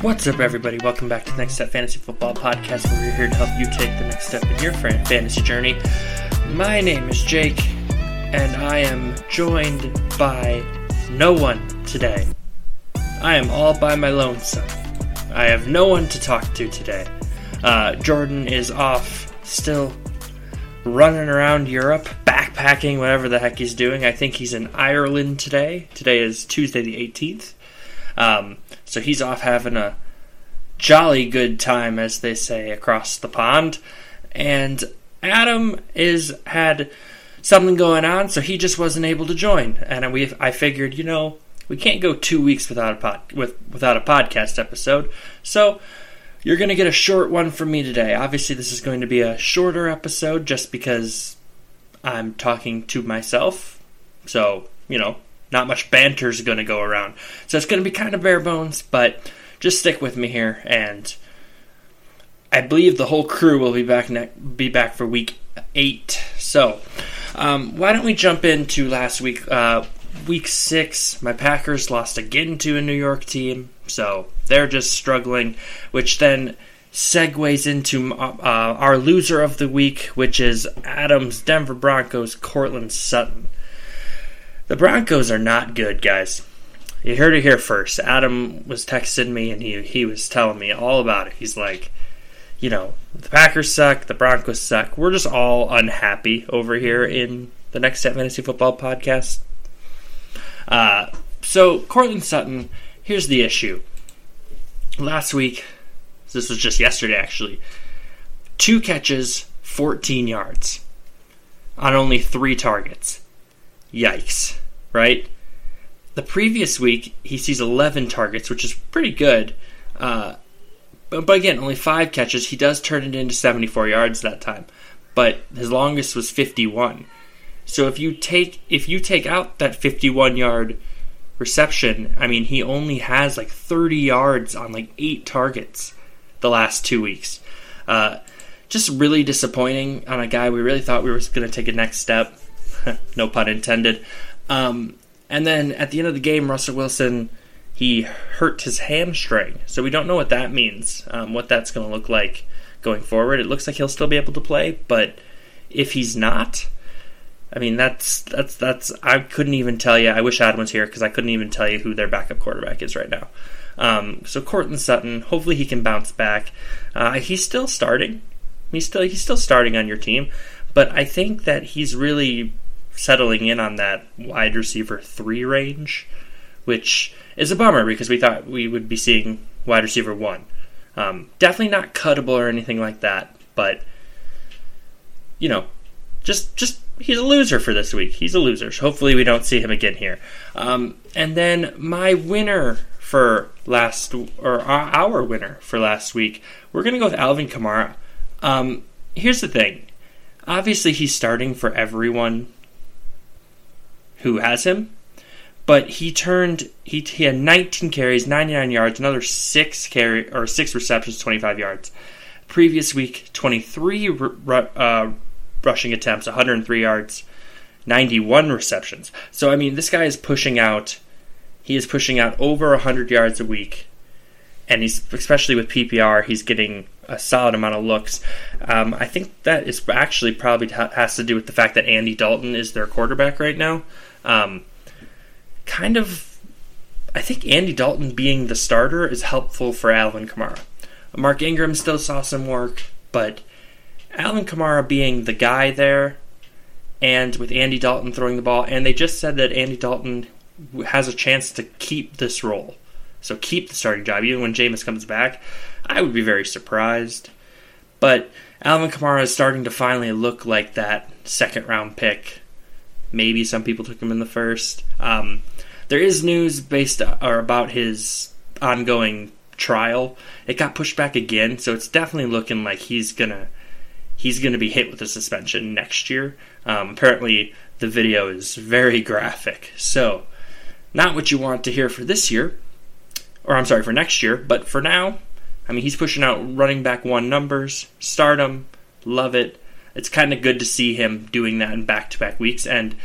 What's up, everybody? Welcome back to the Next Step Fantasy Football Podcast, where we're here to help you take the next step in your fantasy journey. My name is Jake, and I am joined by no one today. I am all by my lonesome. I have no one to talk to today. Uh, Jordan is off, still running around Europe, backpacking, whatever the heck he's doing. I think he's in Ireland today. Today is Tuesday the 18th. Um, so he's off having a jolly good time, as they say, across the pond. And Adam is had something going on, so he just wasn't able to join. And we, I figured, you know, we can't go two weeks without a pod, with, without a podcast episode. So you're going to get a short one from me today. Obviously, this is going to be a shorter episode, just because I'm talking to myself. So you know, not much banter is going to go around. So it's going to be kind of bare bones, but just stick with me here. And I believe the whole crew will be back ne- be back for week eight. So um, why don't we jump into last week? Uh, week six, my Packers lost again to a New York team, so they're just struggling, which then segues into uh, our loser of the week, which is Adams Denver Broncos Courtland Sutton. The Broncos are not good, guys. You heard it here first. Adam was texting me and he he was telling me all about it. He's like, you know, the Packers suck, the Broncos suck. We're just all unhappy over here in the Next Fantasy Football podcast. Uh, so Courtland Sutton, here's the issue. Last week, this was just yesterday actually, two catches, 14 yards on only three targets. Yikes, right? The previous week, he sees 11 targets, which is pretty good. Uh, but, but again, only five catches. He does turn it into 74 yards that time, but his longest was 51. So if you take if you take out that 51 yard reception, I mean, he only has like 30 yards on like eight targets the last two weeks. Uh, just really disappointing on a guy we really thought we were going to take a next step. no pun intended. Um, and then at the end of the game, Russell Wilson he hurt his hamstring, so we don't know what that means. Um, what that's going to look like going forward. It looks like he'll still be able to play, but if he's not, I mean that's that's that's I couldn't even tell you. I wish Adam was here because I couldn't even tell you who their backup quarterback is right now. Um, so Courtland Sutton, hopefully he can bounce back. Uh, he's still starting. He's still he's still starting on your team, but I think that he's really settling in on that wide receiver three range, which is a bummer because we thought we would be seeing wide receiver one. Um, definitely not cuttable or anything like that, but you know, just just he's a loser for this week. He's a loser. So hopefully we don't see him again here. Um, and then my winner for last or our winner for last week, we're gonna go with Alvin Kamara. Um, here's the thing. Obviously, he's starting for everyone who has him. But he turned he, he had 19 carries, 99 yards, another six carry or six receptions, 25 yards. Previous week, 23 uh, rushing attempts, 103 yards, 91 receptions. So I mean, this guy is pushing out. He is pushing out over 100 yards a week, and he's especially with PPR, he's getting a solid amount of looks. Um, I think that is actually probably has to do with the fact that Andy Dalton is their quarterback right now. Um, kind of, I think Andy Dalton being the starter is helpful for Alvin Kamara. Mark Ingram still saw some work, but Alvin Kamara being the guy there, and with Andy Dalton throwing the ball, and they just said that Andy Dalton has a chance to keep this role. So keep the starting job. Even when Jameis comes back, I would be very surprised. But Alvin Kamara is starting to finally look like that second round pick Maybe some people took him in the first. Um, there is news based or about his ongoing trial. It got pushed back again, so it's definitely looking like he's gonna he's gonna be hit with a suspension next year. Um, apparently, the video is very graphic, so Not what you want to hear for this year, or I'm sorry, for next year, but for now, I mean, he's pushing out running back one numbers, stardom, love it. It's kind of good to see him doing that in back to back weeks, and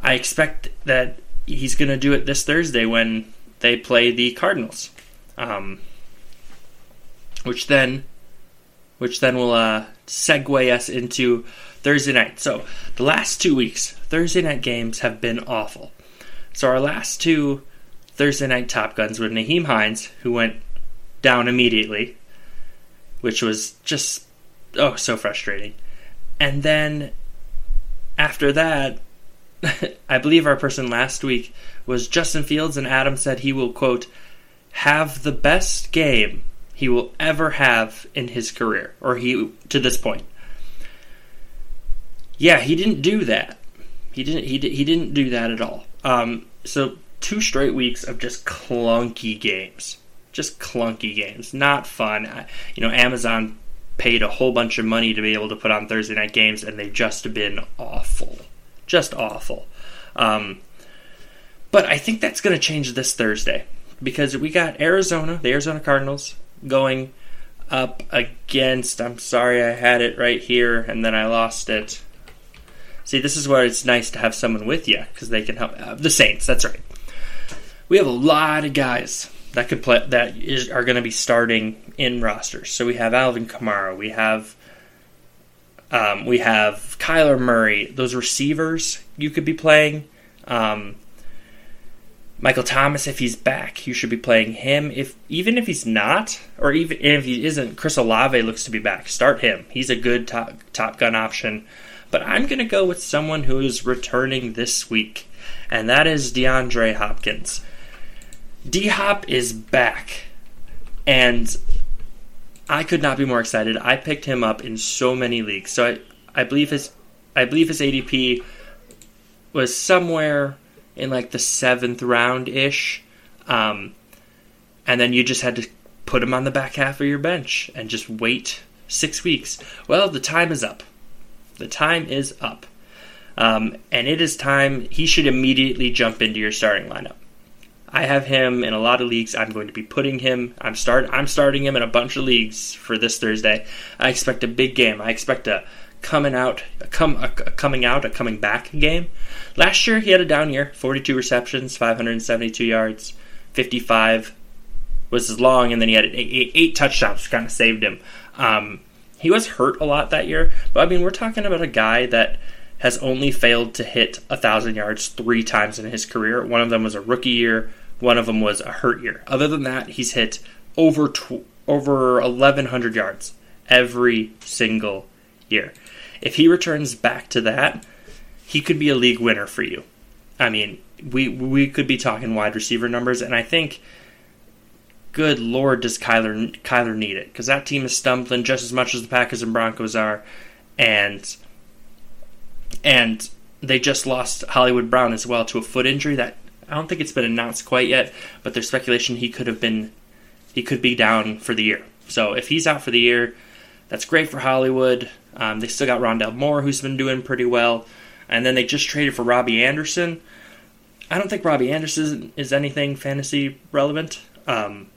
I expect that he's going to do it this Thursday when they play the Cardinals, um, which then, which then will uh, segue us into Thursday night. So the last two weeks, Thursday night games have been awful. So our last two Thursday night Top Guns were Nyheim Hines, who went down immediately, which was just oh so frustrating. And then after that, I believe our person last week was Justin Fields, and Adam said he will, quote, have the best game he will ever have in his career, or he to this point. Yeah, he didn't do that. He didn't. He, he didn't do that at all. Um, so two straight weeks of just clunky games, just clunky games, not fun. You know, Amazon paid a whole bunch of money to be able to put on Thursday night games, and they've just been awful just awful. Um, but I think that's going to change this Thursday because we got Arizona, the Arizona Cardinals, going up against. I'm sorry, I had it right here and then I lost it. See, this is where it's nice to have someone with you because they can help. Uh, the Saints, that's right. We have a lot of guys that could play that is, are going to be starting in rosters. So we have Alvin Kamara, we have um, we have Kyler Murray. Those receivers you could be playing. Um, Michael Thomas, if he's back, you should be playing him. If even if he's not, or even if he isn't, Chris Olave looks to be back. Start him. He's a good top top gun option. But I'm going to go with someone who is returning this week, and that is DeAndre Hopkins. D Hop is back, and I could not be more excited. I picked him up in so many leagues. So I, I believe his I believe his ADP was somewhere in like the seventh round ish. Um, and then you just had to put him on the back half of your bench and just wait six weeks. Well, the time is up. The time is up. Um, and it is time. He should immediately jump into your starting lineup. I have him in a lot of leagues. I'm going to be putting him. I'm start. I'm starting him in a bunch of leagues for this Thursday. I expect a big game. I expect a coming out, a come, a, coming out, a coming back game. Last year he had a down year. 42 receptions, 572 yards, 55 was his long, and then he had eight, eight touchdowns, kind of saved him. Um, he was hurt a lot that year, but I mean, we're talking about a guy that has only failed to hit a thousand yards three times in his career. One of them was a rookie year. One of them was a hurt year. Other than that, he's hit over tw- over 1,100 yards every single year. If he returns back to that, he could be a league winner for you. I mean, we we could be talking wide receiver numbers, and I think, good lord, does Kyler Kyler need it? Because that team is stumbling just as much as the Packers and Broncos are, and and they just lost Hollywood Brown as well to a foot injury that I don't think it's been announced quite yet, but there's speculation he could have been he could be down for the year. So if he's out for the year, that's great for Hollywood. Um, they still got Rondale Moore, who's been doing pretty well, and then they just traded for Robbie Anderson. I don't think Robbie Anderson is anything fantasy relevant. Um,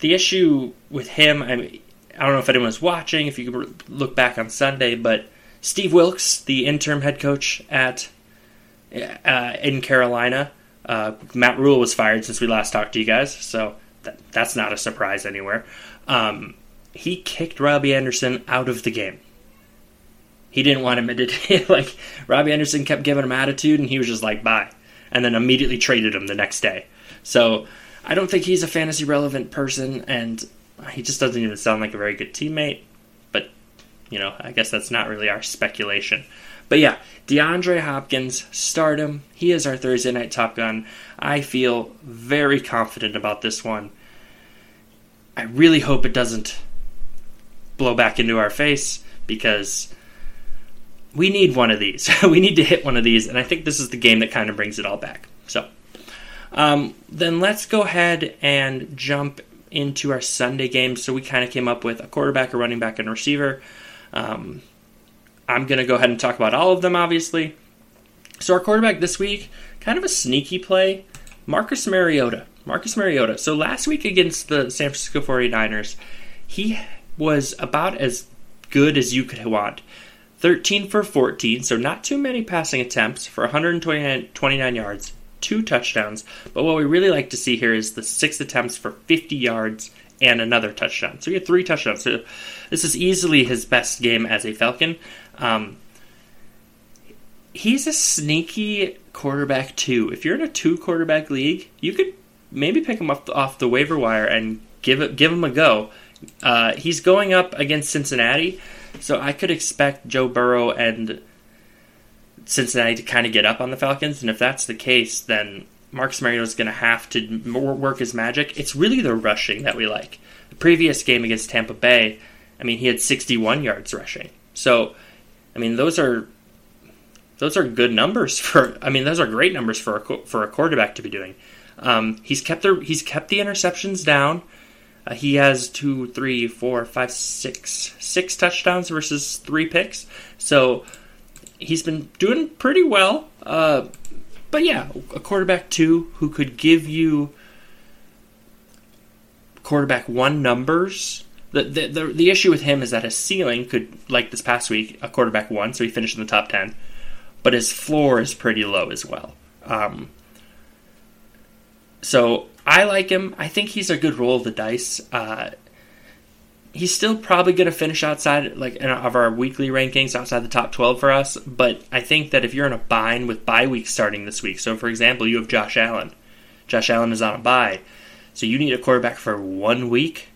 the issue with him, I, mean, I don't know if anyone's watching, if you could look back on Sunday, but Steve Wilks, the interim head coach at uh, in Carolina, uh, Matt Rhule was fired since we last talked to you guys, so that, that's not a surprise anywhere. Um, he kicked Robbie Anderson out of the game. He didn't want him to like Robbie Anderson kept giving him attitude, and he was just like bye, and then immediately traded him the next day. So I don't think he's a fantasy relevant person, and he just doesn't even sound like a very good teammate But you know, I guess that's not really our speculation. But yeah, DeAndre Hopkins, stardom. He is our Thursday night Top Gun. I feel very confident about this one. I really hope it doesn't blow back into our face because we need one of these. we need to hit one of these, and I think this is the game that kind of brings it all back. So, um, then let's go ahead and jump into our Sunday games. So we kind of came up with a quarterback, a running back, and a receiver. Um, I'm going to go ahead and talk about all of them, obviously. So, our quarterback this week, kind of a sneaky play. Marcus Mariota. Marcus Mariota. So last week against the San Francisco 49ers, he was about as good as you could want. 13 for 14, so not too many passing attempts for 129 yards, two touchdowns. But what we really like to see here is the six attempts for 50 yards and another touchdown. So he had three touchdowns. So this is easily his best game as a Falcon. Um, he's a sneaky quarterback too. If you're in a two quarterback league, you could maybe pick him up off the waiver wire and give it give him a go. Uh, he's going up against Cincinnati, so I could expect Joe Burrow and Cincinnati to kind of get up on the Falcons. And if that's the case, then Marcus Mariota is going to have to work his magic. It's really the rushing that we like. The previous game against Tampa Bay, I mean, he had 61 yards rushing. So, I mean, those are those are good numbers for. I mean, those are great numbers for a for a quarterback to be doing. Um, he's kept the he's kept the interceptions down. Uh, he has two, three, four, five, six, six touchdowns versus three picks. So he's been doing pretty well. Uh, but yeah, a quarterback two who could give you quarterback one numbers. The, the, the, the issue with him is that his ceiling could, like this past week, a quarterback one, so he finished in the top 10, but his floor is pretty low as well. Um, so I like him. I think he's a good roll of the dice. Uh, he's still probably going to finish outside like of our weekly rankings outside the top 12 for us but i think that if you're in a bind with bye week starting this week so for example you have josh allen josh allen is on a bye so you need a quarterback for one week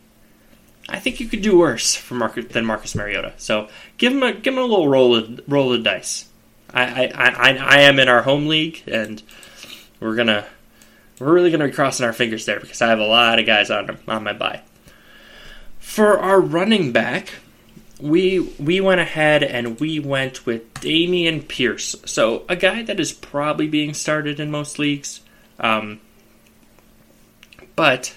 i think you could do worse for Marcus, than marcus mariota so give him a give him a little roll of roll of dice I, I, I, I am in our home league and we're gonna we're really gonna be crossing our fingers there because i have a lot of guys on on my bye for our running back, we we went ahead and we went with Dameon Pierce. So a guy that is probably being started in most leagues, um, but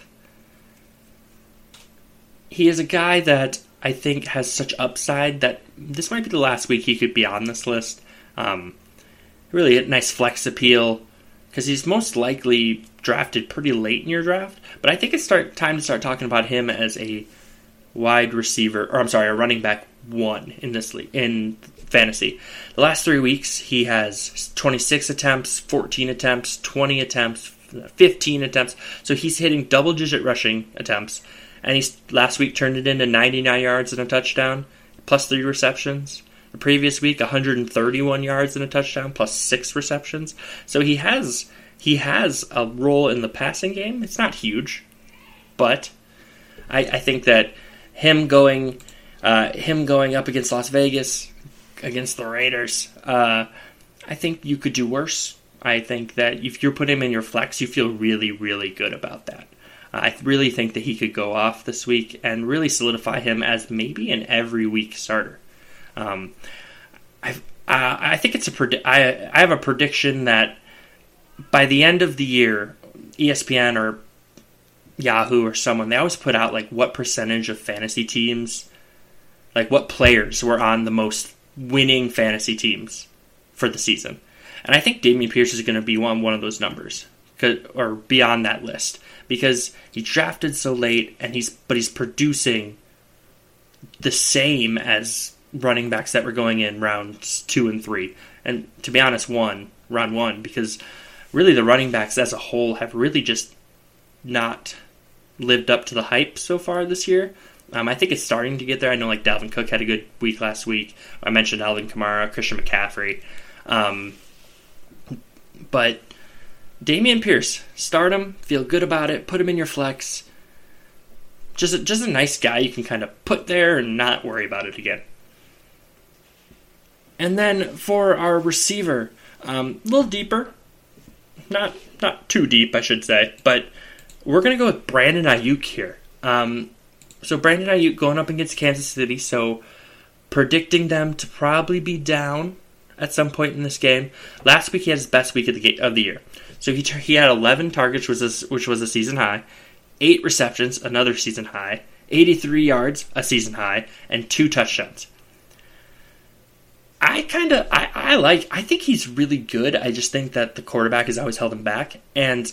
he is a guy that I think has such upside that this might be the last week he could be on this list. Um, really a nice flex appeal because he's most likely drafted pretty late in your draft. But I think it's start time to start talking about him as a wide receiver, or I'm sorry, a running back one in this league in fantasy. The last three weeks, he has 26 attempts, 14 attempts, 20 attempts, 15 attempts. So he's hitting double digit rushing attempts. And he's last week turned it into 99 yards and a touchdown, plus three receptions. The previous week, 131 yards and a touchdown, plus six receptions. So he has he has a role in the passing game. It's not huge, but I, I think that him going uh, him going up against Las Vegas against the Raiders. Uh, I think you could do worse. I think that if you're putting him in your flex, you feel really, really good about that. I really think that he could go off this week and really solidify him as maybe an every week starter. Um, uh, i think it's a predi- I, I have a prediction that by the end of the year, ESPN or Yahoo or someone, they always put out like what percentage of fantasy teams, like what players were on the most winning fantasy teams for the season. And I think Dameon Pierce is going to be on one of those numbers, or beyond that list, because he drafted so late, and he's but he's producing the same as running backs that were going in rounds two and three, and to be honest, one round one, because really the running backs as a whole have really just not lived up to the hype so far this year. Um, I think it's starting to get there. I know like Dalvin Cook had a good week last week. I mentioned Alvin Kamara, Christian McCaffrey. Um, but Dameon Pierce, start him, feel good about it, put him in your flex. Just a, just a nice guy you can kind of put there and not worry about it again. And then for our receiver, um, a little deeper, not not too deep, I should say, but we're to go with Brandon Aiyuk here. Um, so Brandon Aiyuk going up against Kansas City, so predicting them to probably be down at some point in this game. Last week he had his best week of the of the year. So he he had 11 targets, which was which was a season high, eight receptions, another season high, 83 yards, a season high, and two touchdowns. I kind of I, I like I think he's really good. I just think that the quarterback has always held him back, and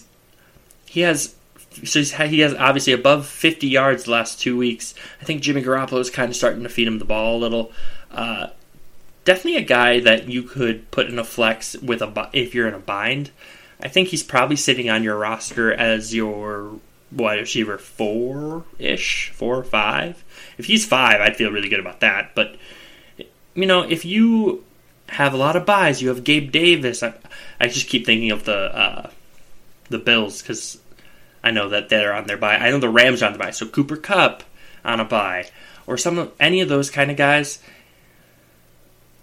he has so he has obviously above 50 yards the last two weeks. I think Jimmy Garoppolo is kind of starting to feed him the ball a little. Uh, definitely a guy that you could put in a flex with a if you're in a bind. I think he's probably sitting on your roster as your wide receiver four ish, four or five. If he's five, I'd feel really good about that. But you know, if you have a lot of byes, you have Gabe Davis. I, I just keep thinking of the uh, the Bills because I know that they're on their bye. I know the Rams are on the bye. So Cooper Kupp on a bye, or some any of those kind of guys.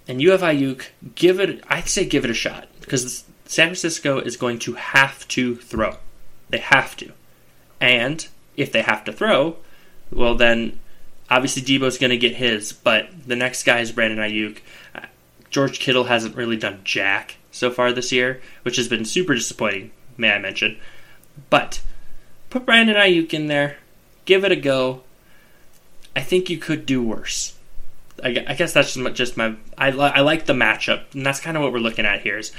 And you have Aiyuk. Give it. I say give it a shot because San Francisco is going to have to throw. They have to. And if they have to throw, well, then obviously Deebo's going to get his, but the next guy is Brandon Aiyuk. Uh, George Kittle hasn't really done jack so far this year, which has been super disappointing, may I mention. But put Brandon Aiyuk in there, give it a go. I think you could do worse. I, guess that's just my. I, I like the matchup, and that's kind of what we're looking at here. Is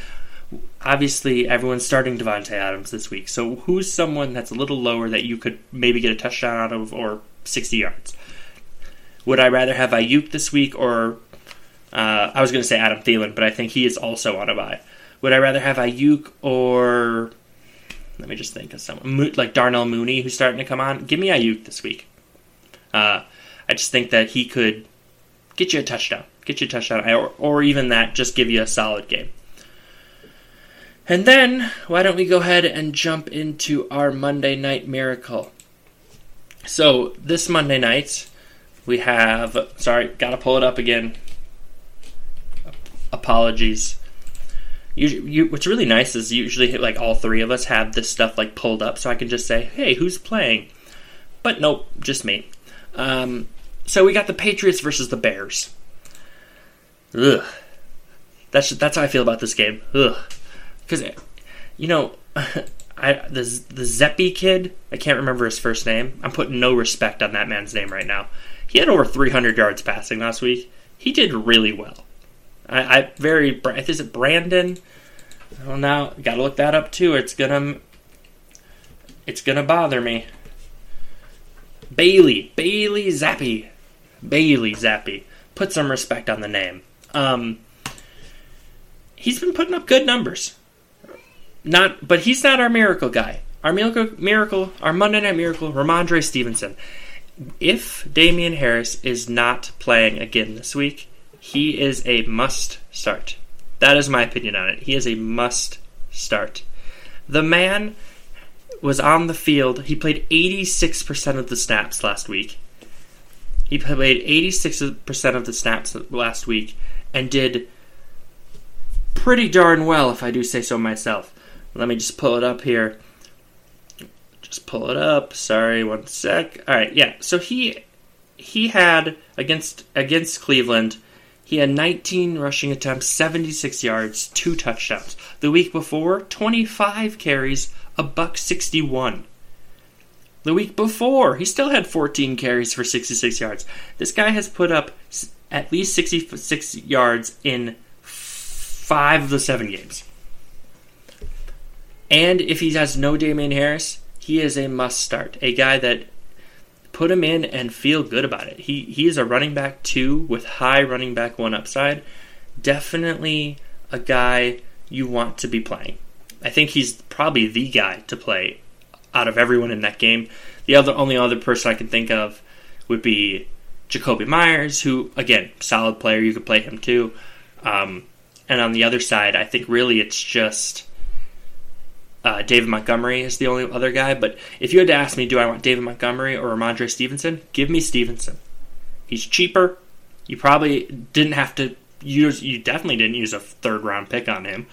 obviously everyone's starting Davante Adams this week. So who's someone that's a little lower that you could maybe get a touchdown out of or 60 yards? Would I rather have Aiyuk this week or uh, I was going to say Adam Thielen, but I think he is also on a bye. Would I rather have Aiyuk or let me just think of someone like Darnell Mooney who's starting to come on? Give me Aiyuk this week. Uh, I just think that he could get you a touchdown, get you a touchdown, or, or even that, just give you a solid game. And then, why don't we go ahead and jump into our Monday Night Miracle? So, this Monday night, we have. Sorry, gotta pull it up again. Apologies. You, you, what's really nice is usually like all three of us have this stuff like pulled up, so I can just say, "Hey, who's playing?" But nope, just me. Um, so we got the Patriots versus the Bears. Ugh. That's that's how I feel about this game. Ugh because you know, I the the Zappe kid. I can't remember his first name. I'm putting no respect on that man's name right now. He had over 300 yards passing last week. He did really well. I, I very is it Brandon? Well, now got to look that up too. It's gonna it's gonna bother me. Bailey Bailey Zappe, Bailey Zappe. Put some respect on the name. Um, he's been putting up good numbers not, but he's not our miracle guy. Our miracle, miracle, our Monday Night Miracle, Rhamondre Stevenson. If Damien Harris is not playing again this week, he is a must start. That is my opinion on it. He is a must start. The man was on the field. He played 86% of the snaps last week. He played 86% of the snaps last week and did pretty darn well, if I do say so myself. Let me just pull it up here. Just pull it up. Sorry, one sec. All right, yeah. So he he had against against Cleveland, he had 19 rushing attempts, 76 yards, two touchdowns. The week before, 25 carries, a buck 61. The week before, he still had 14 carries for 66 yards. This guy has put up at least 66 yards in five of the seven games. And if he has no Damien Harris, he is a must start. A guy that put him in and feel good about it. He he is a running back two with high running back one upside. Definitely a guy you want to be playing. I think he's probably the guy to play out of everyone in that game. The other only other person I can think of would be Jakobi Meyers, who again solid player. You could play him too. Um, and on the other side, I think really it's just uh, David Montgomery is the only other guy. But if you had to ask me, do I want David Montgomery or Rhamondre Stevenson? Give me Stevenson. He's cheaper. You probably didn't have to use. You definitely didn't use a third round pick on him.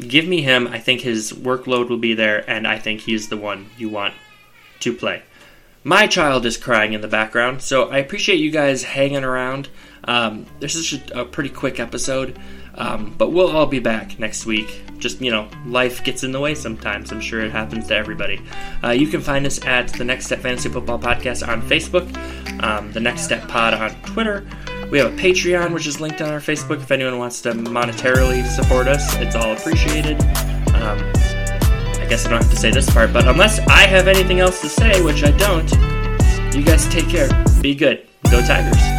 Give me him. I think his workload will be there, and I think he's the one you want to play. My child is crying in the background, so I appreciate you guys hanging around. Um, this is a pretty quick episode. Um, but we'll all be back next week. Just, you know, life gets in the way sometimes. I'm sure it happens to everybody. Uh, you can find us at the Next Step Fantasy Football Podcast on Facebook, um, the Next Step Pod on Twitter. We have a Patreon, which is linked on our Facebook. If anyone wants to monetarily support us, it's all appreciated. Um, guess I don't have to say this part, but unless I have anything else to say, which I don't, you guys take care. Be good. Go Tigers.